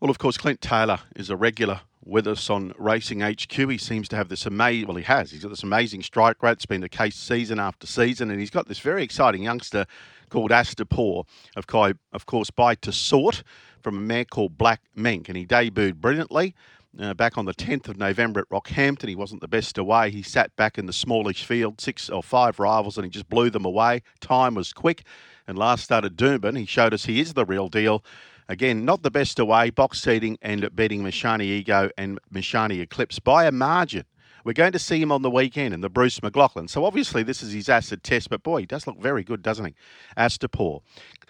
Well, of course, Clint Taylor is a regular with us on Racing HQ. He seems to have this amazing, well, he has. He's got this amazing strike rate. It's been the case season after season, and he's got this very exciting youngster called Astapor, of, of course, by Tassort from a mare called Black Mink, and he debuted brilliantly. Uh, back on the 10th of November at Rockhampton. He wasn't the best away. He sat back in the smallish field, six or five rivals, and he just blew them away. Time was quick. And last start at Doomben, he showed us he is the real deal. Again, not the best away, box seating and beating Mishani Ego and Mishani Eclipse by a margin. We're going to see him on the weekend in the Bruce McLaughlin. So obviously this is his acid test, but boy, he does look very good, doesn't he? Astapor.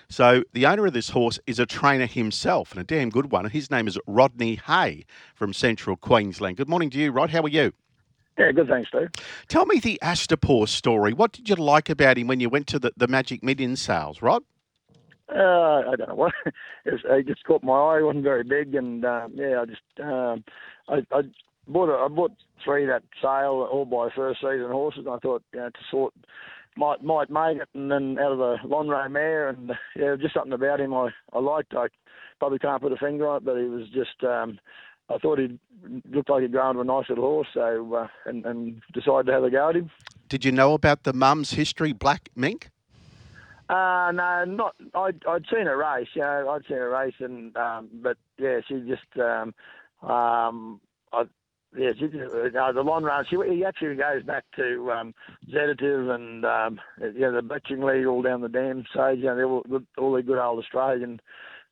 So the owner of this horse is a trainer himself and a damn good one. His name is Rodney Hay from Central Queensland. Good morning to you, Rod. How are you? Yeah, good. Thanks, Steve. Tell me the Astapor story. What did you like about him when you went to the, the Magic Million sales, Rod? Uh, I don't know what. It, just caught my eye. It wasn't very big, and um, yeah, I just um, I, I bought a, I bought three that sale all by first season horses. And I thought you know, to sort might might make it, and then out of the Lonhro mare, and yeah, just something about him I I liked. I probably can't put a finger on it, but he was just. Um, I thought he looked like he'd grown to a nice little horse, so uh, and and decided to have a go at him. Did you know about the mum's history, Black Mink? Uh, no, not. I'd, I'd seen a race, you know, I'd seen a race, and um, but yeah, she just, um, um, I, yeah, she just, uh, the Lonhro. She he actually goes back to um, Sedative and um, yeah, the Bletchingly all down the dam stage. You know, all, all the good old Australian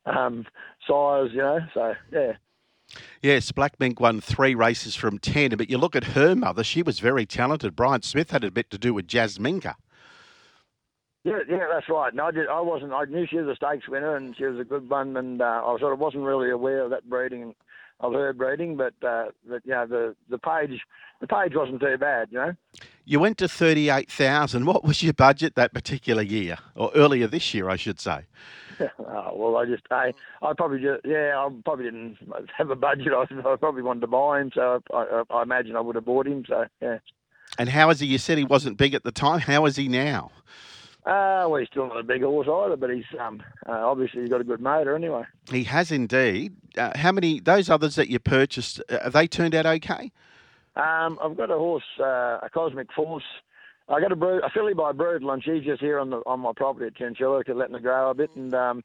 um, sires, you know. So yeah. Yes, Black Mink won three races from ten, but you look at her mother; she was very talented. Brian Smith had a bit to do with Jazz Minka. Yeah, yeah, that's right. No, I, did, I wasn't. I knew she was a stakes winner and she was a good one, and uh, I sort of wasn't really aware of that breeding of her breeding, but uh, but yeah, the the page the page wasn't too bad, you know. You went to thirty eight thousand. What was your budget that particular year, or earlier this year, I should say? oh, well, I just I I probably just yeah I probably didn't have a budget. I, I probably wanted to buy him, so I, I, I imagine I would have bought him. So yeah. And how is he? You said he wasn't big at the time. How is he now? Uh, well, he's still not a big horse either, but he's um, uh, obviously he's got a good motor anyway. He has indeed. Uh, how many those others that you purchased? Uh, have they turned out okay? Um, I've got a horse, uh, a Cosmic Force. I got a, brood, a filly by brood and He's just here on the on my property at Chinchilla, letting her grow a bit, and um,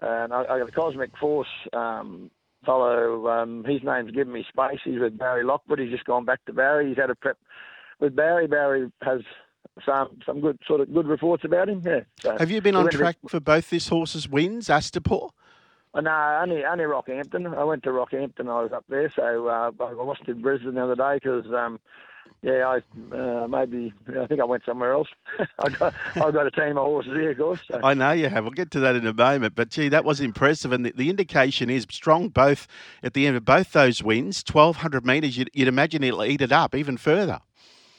and I, I got a Cosmic Force um, fellow. Um, his name's given me space. He's with Barry Lockwood. He's just gone back to Barry. He's had a prep with Barry. Barry has some some good sort of good reports about him. Yeah. So Have you been on track to... for both this horse's wins, Astapor? Uh, no, only only Rockhampton. I went to Rockhampton. I was up there, so uh, I wasn't in Brisbane the other day because. Um, yeah, I uh, maybe I think I went somewhere else. I got I got a team of horses here, of course. So. I know you have. We'll get to that in a moment. But gee, that was impressive, and the, the indication is strong. Both at the end of both those wins, twelve hundred metres. You'd, you'd imagine it'll eat it up even further.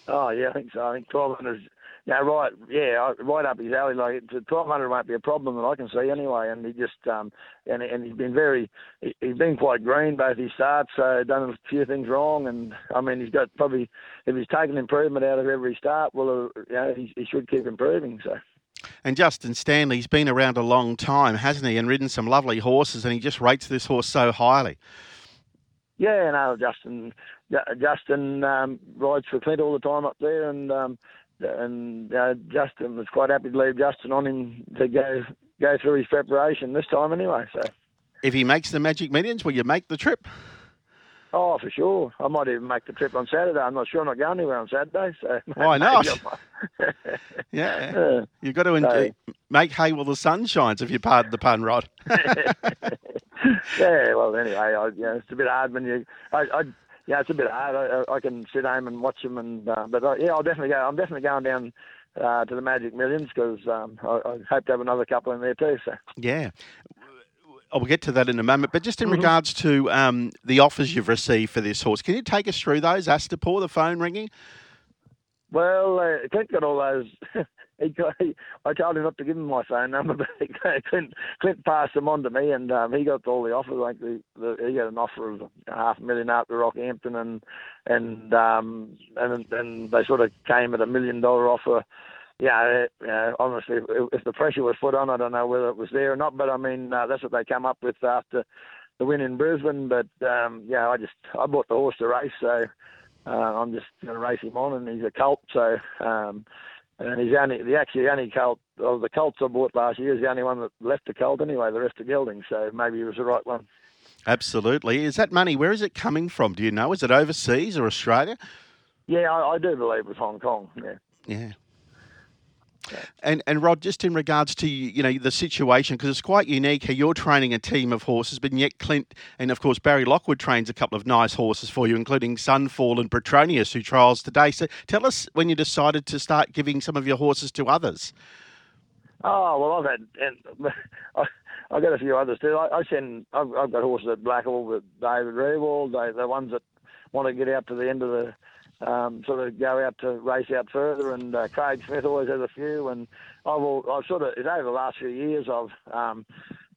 Oh yeah, I think so. I think twelve hundred. Yeah, right. Yeah, right up his alley. Like twelve hundred won't be a problem that I can see anyway. And he just um and and he's been very he, he's been quite green both his starts. So done a few things wrong. And I mean he's got probably if he's taken improvement out of every start, well, uh, you know, he, he should keep improving. So. And Justin Stanley's been around a long time, hasn't he? And ridden some lovely horses, and he just rates this horse so highly. Yeah, no, Justin. Justin um, rides for Clint all the time up there, and um, and uh, Justin was quite happy to leave Justin on him to go go through his preparation this time anyway. So, if he makes the Magic Millions, will you make the trip? Oh, for sure. I might even make the trip on Saturday. I'm not sure I'm not going anywhere on Saturday. So why not? yeah, you've got to enjoy, so, make hay while the sun shines, if you pardon the pun, Rod. yeah. Well, anyway, I, you know, it's a bit hard when you. I, I yeah, it's a bit hard. I, I can sit home and watch them, and uh, but uh, yeah, I'll definitely go. I'm definitely going down uh, to the Magic Millions because um, I, I, hope to have another couple in there too. So yeah. I'll get to that in a moment, but just in mm-hmm. regards to um, the offers you've received for this horse, can you take us through those? Astapor, the phone ringing. Well, uh, Clint got all those he, he, I told him not to give him my phone number, but Clint, Clint passed them on to me, and um, he got all the offers. Like the, the, he got an offer of half a million out to Rockhampton, and and um, and and they sort of came at a million dollar offer. Yeah, yeah. Honestly, if, if the pressure was put on, I don't know whether it was there or not, but I mean uh, that's what they come up with after the win in Brisbane. But um, yeah, I just I bought the horse to race, so uh, I'm just going to race him on, and he's a colt, so. Um, and he's the only the actually the only colt of the colts I bought last year is the only one that left the colt anyway. The rest are gelding, so maybe he was the right one. Absolutely. Is that money? Where is it coming from? Do you know? Is it overseas or Australia? Yeah, I, I do believe it was Hong Kong. Yeah. Yeah. And and Rod, just in regards to you know the situation, because it's quite unique how you're training a team of horses, but yet Clint and of course Barry Lockwood trains a couple of nice horses for you, including Sunfall and Petronius, who trials today. So tell us when you decided to start giving some of your horses to others. Oh well, I've had and I, I've got a few others too. I, I send I've, I've got horses at Blackall with David Rewald. They the ones that want to get out to the end of the um, sort of go out to race out further. And uh, Craig Smith always has a few. And I've, all, I've sort of, over the last few years, I've, um,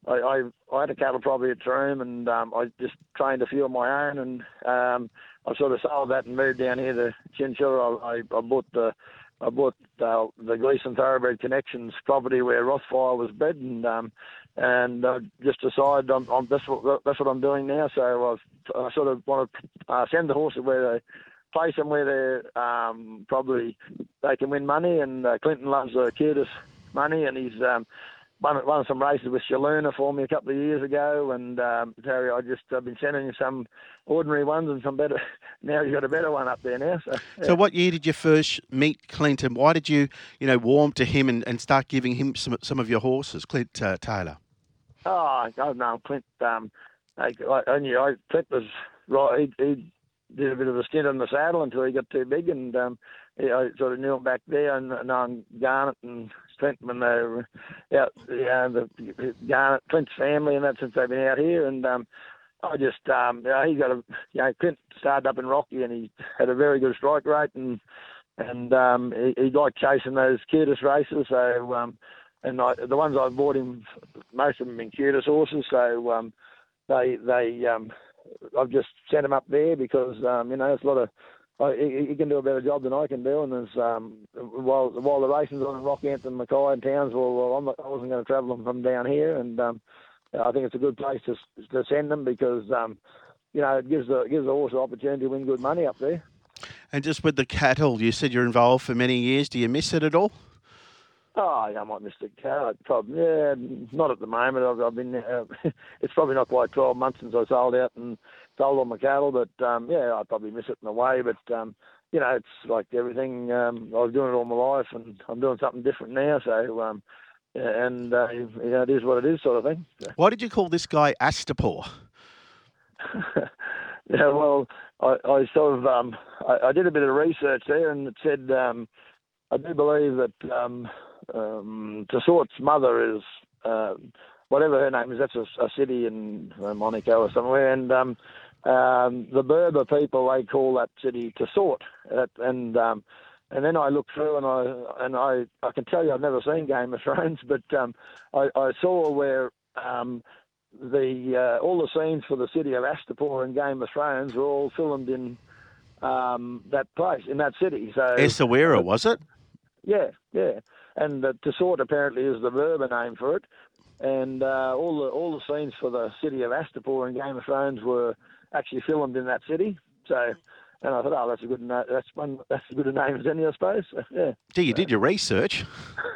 I, I, I had a cattle property at Taroom and um, I just trained a few of my own. And um, I sort of sold that and moved down here to Chinchilla. I, I, I bought the, I bought uh, the Gleason Thoroughbred Connections property where Rothfire was bred, and um, and uh, just decided I'm, I'm, that's what that's what I'm doing now. So I've, I sort of want to uh, send the horses where they place them where they're um, probably they can win money. And uh, Clinton loves the uh, money, and he's um, won, won some races with Shaluna for me a couple of years ago. And um, Terry, I just I've been sending him some ordinary ones and some better. Now he's got a better one up there now. So, yeah. so what year did you first meet Clinton? Why did you you know warm to him and, and start giving him some some of your horses, Clint uh, Taylor? Oh, I know Clint. Um, I, I knew I, Clint was right. He, he did a bit of a stint on the saddle until he got too big, and um, I sort of knew him back there, and known Garnet and Clint when they were out, yeah, the Garnet Clint's family and that since they've been out here, and um, I just um, yeah, he got a you know Clint started up in Rocky, and he had a very good strike rate, and and um, he, he liked chasing those QTIS races, so um, and I, the ones I bought him, most of them been QTIS horses, so um, they they um, I've just sent him up there because um, you know it's a lot of uh, he, can do a better job than I can do. And there's um, while while the racing's on in Rockhampton, Mackay, and Townsville, well, I'm not, I wasn't going to travel them from down here, and um, I think it's a good place to to send them because um, you know it gives the gives the horse an opportunity to win good money up there. And just with the cattle, you said you're involved for many years. Do you miss it at all? Oh, yeah, I might miss the car. Probably, yeah, not at the moment. I've, I've been. Uh, it's probably not quite 12 months since I sold out and sold all my cattle, but um, yeah, I probably miss it in a way. But um, you know, it's like everything. Um, I was doing it all my life, and I'm doing something different now. So, um, and uh, you know, it is what it is, sort of thing. Why did you call this guy Astapor? yeah, well, I, I sort of um, I, I, did a bit of research there, and it said um, I do believe that um, um, Tassort's mother is uh, whatever her name is. That's a, a city in uh, Monaco or somewhere, and um, um, the Berber people they call that city Tassort, and um, and then I looked through and I and I I can tell you I've never seen Game of Thrones, but um, I, I saw where um, the uh, all the scenes for the city of Astapor in Game of Thrones were all filmed in um, that place in that city. So Essaouira, was it? Yeah, yeah and uh, Tassort apparently is the Berber name for it. And uh, all the all the scenes for the city of Astapor in Game of Thrones were actually filmed in that city. So, and I thought, oh, that's a good that's one that's as good a name as any, I suppose. So, yeah. Gee, you did your research.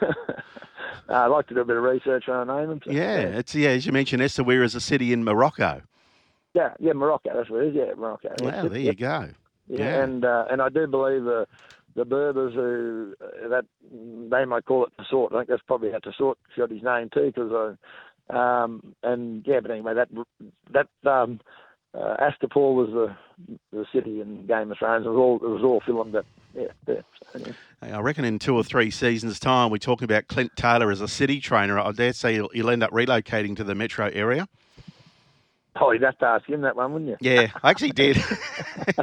I like to do a bit of research on a name. So, yeah, yeah, it's yeah, as you mentioned, Essaouira is a city in Morocco. Yeah, yeah, Morocco. That's what it is. Yeah, Morocco. Well, there you go. Yeah, yeah. and uh, and I do believe uh, the Berbers who uh, that they might call it Tassort. I think that's probably how Tassort got his name too, because um, and yeah, but anyway, that that um, uh, Astapor was the the city in Game of Thrones. It was all it was all filmed at yeah, yeah. I reckon in two or three seasons' time, we're talking about Clint Taylor as a city trainer. I dare say he'll, he'll end up relocating to the metro area. Oh, you'd have to ask him that one, wouldn't you? Yeah, I actually did.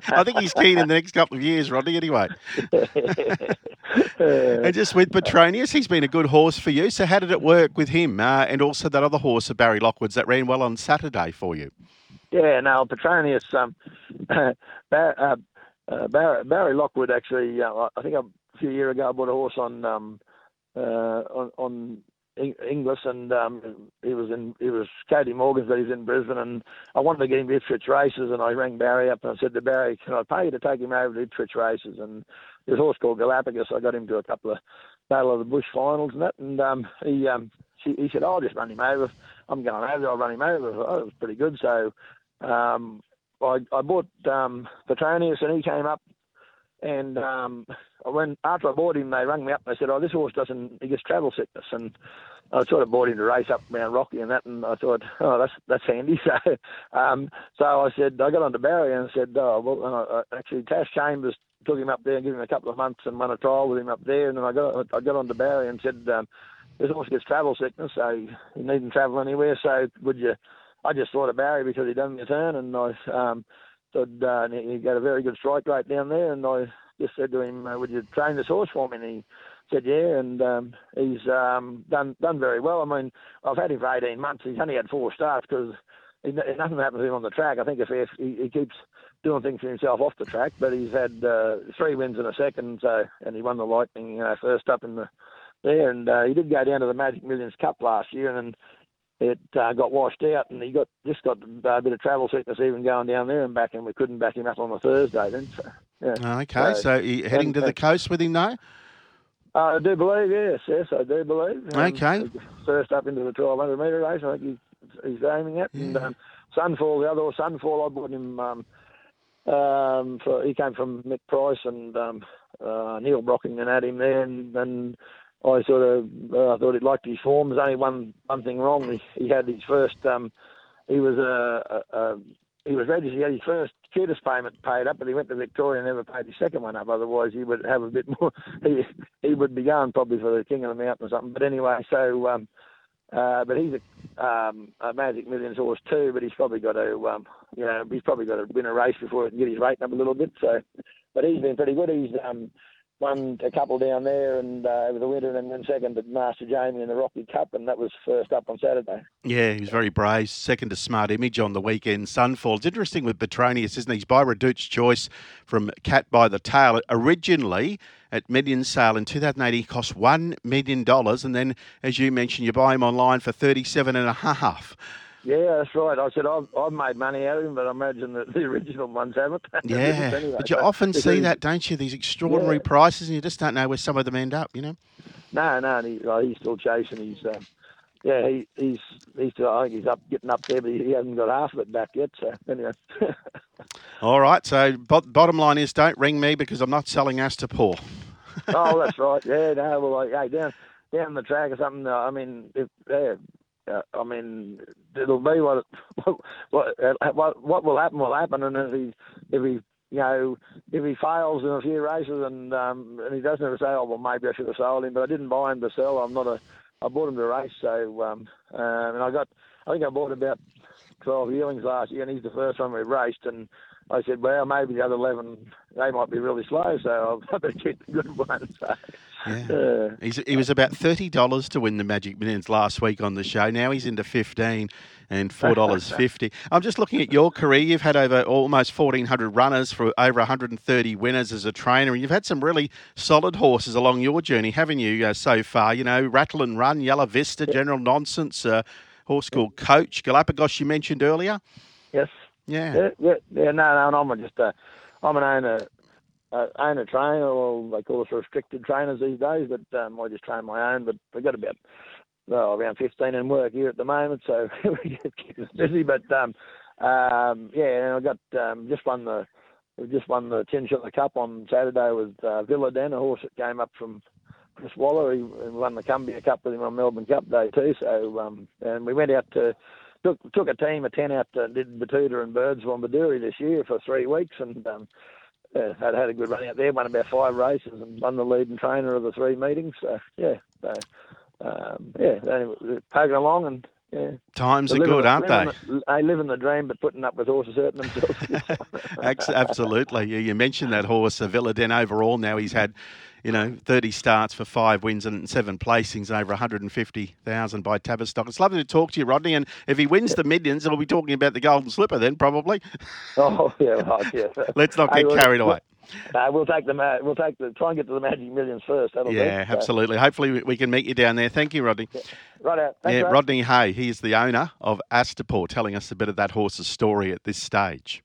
I think he's keen in the next couple of years, Rodney, anyway. and just with Petronius, he's been a good horse for you. So, how did it work with him uh, and also that other horse of Barry Lockwood's that ran well on Saturday for you? Yeah, no, Petronius, um, uh, uh, Barry, Barry, Lockwood actually, uh, I think a few years ago I bought a horse on, um, uh, on, on Inglis, and um, he was in he was Katie Morgan's, but he's in Brisbane, and I wanted to get him to Ipswich races, and I rang Barry up and I said to Barry, "Can I pay you to take him over to Ipswich races?" And a horse called Galapagos. I got him to a couple of Battle of the Bush finals and that, and um, he um, she, he said, oh, "I'll just run him over. I'm going over. I'll run him over." Oh, it was pretty good. So um, I, I bought um, Petronius, and he came up and um, when after I bought him, they rang me up and they said, "Oh, this horse doesn't. He gets travel sickness." And I sort of bought him to race up around Rocky and that, and I thought, "Oh, that's that's handy." So, um, so I said, I got on to Barry and said, "Oh, well." And I, I, actually, Tash Chambers took him up there and gave him a couple of months and won a trial with him up there. And then I got I got on to Barry and said, um, "This horse gets travel sickness, so he needn't travel anywhere. So would you?" I just thought of Barry because he'd done me a turn, and I. Um, so uh, he got a very good strike rate down there, and I just said to him, uh, "Would you train this horse for me?" And he said, "Yeah," and um, he's um, done done very well. I mean, I've had him for 18 months. He's only had four starts because nothing happens to him on the track. I think if, if he, he, keeps doing things for himself off the track, but he's had uh, three wins in a second, so and he won the Lightning you know, first up in the there, and uh, he did go down to the Magic Millions Cup last year, and it uh, got washed out, and he got just got a bit of travel sickness even going down there and back, and we couldn't back him up on the Thursday. Then, so, yeah. Okay, so, so heading and, to the coast with him now. Uh, I do believe, yes, yes, I do believe. Um, okay. First up into the 1200 metre race, I think he's, he's aiming at. Yeah. And um, Sunfall, the other Sunfall, I bought him um, um, for. He came from Mick Price and um, uh, Neil Brockington had him there, and, and I sort of uh, thought he liked his form. There's only one one thing wrong. He, he had his first. Um, he was a, a, a he was registered. He had his first QTIS payment paid up, but he went to Victoria and never paid his second one up. Otherwise, he would have a bit more. He he would be going probably for the King of the Mountain or something. But anyway, so um, uh, but he's a, um, a Magic Millions horse too. But he's probably got to um, you know he's probably got to win a race before he can get his rating up a little bit. So, but he's been pretty good. He's um, won a couple down there and uh, over the winter, and then second to Master Jamie in the Rocky Cup, and that was first up on Saturday. Yeah, he was very brave. Second to Smart Image on the weekend. Sunfall. It's interesting with Petronius, isn't he? He's by Redoute's Choice from Cat by the Tail. Originally at Million Sale in 2008, he cost $1 million, and then, as you mentioned, you buy him online for 37 and a half. Yeah, that's right. I said I've, I've made money out of him, but I imagine that the original ones haven't. Yeah, anyway, but you but often see that, don't you? These extraordinary yeah. prices, and you just don't know where some of them end up. You know. No, no, he, uh, he's still chasing. He's, um, yeah, he, he's he's still, I think he's up getting up there, but he hasn't got half of it back yet. So anyway. All right. So bottom line is, don't ring me because I'm not selling Astapor. oh, that's right. Yeah, no. Well, like, hey, down down the track or something. I mean, if yeah, uh, I mean, it'll be what, what what what will happen will happen, and if he if he you know if he fails in a few races and um, and he doesn't ever say, oh well maybe I should have sold him, but I didn't buy him to sell. I'm not a I bought him to race, so um, um, and I got I think I bought about twelve yearlings last year, and he's the first one we raced, and I said, well, maybe the other 11, they might be really slow, so I better keep the good ones. So, yeah. Uh, he was about $30 to win the Magic Millions last week on the show. Now he's into 15 and $4.50. I'm just looking at your career. You've had over almost 1,400 runners for over 130 winners as a trainer, and you've had some really solid horses along your journey, haven't you, uh, so far? You know, Rattle and Run, Yellow Vista, General Nonsense, uh, horse called Coach, Galapagos you mentioned earlier. Yes. Yeah. Yeah, yeah, yeah no, no, I'm just a, I'm an owner, uh, owner trainer, or they call us restricted trainers these days, but um, I just train my own. But I've got about well, around 15 in work here at the moment, so we just keep us busy. But um, um, yeah, and I got um, just won the just won the Ten Chinchilla Cup on Saturday with uh, Villa Den, a horse that came up from Chris Waller. He won the Cumbia Cup with him on Melbourne Cup Day too. So um, and we went out to took took a team of ten out to did Betoota and Birdsville and Bedourie this year for three weeks and um, uh, had had a good run out there. Won about five races and won the leading trainer of the three meetings. So yeah, so, um, yeah, anyway, poking along and yeah. Times are good, aren't they? The, they live in the dream, but putting up with horses hurting themselves. Absolutely. You mentioned that horse, Villa Den overall. Now he's had you know, 30 starts for five wins and seven placings over 150,000 by Tavistock. It's lovely to talk to you, Rodney. And if he wins the millions, we'll be talking about the Golden Slipper then, probably. Oh, yeah, right, yeah. Let's not get carried away. No, we'll take the we'll take the try and get to the Magic Millions first. That'll yeah, do. absolutely. Hopefully, we- can meet you down there. Thank you, Rodney. So, right out. Thanks, yeah. Rodney Hay. He is the owner of Astapor, telling us a bit of that horse's story at this stage.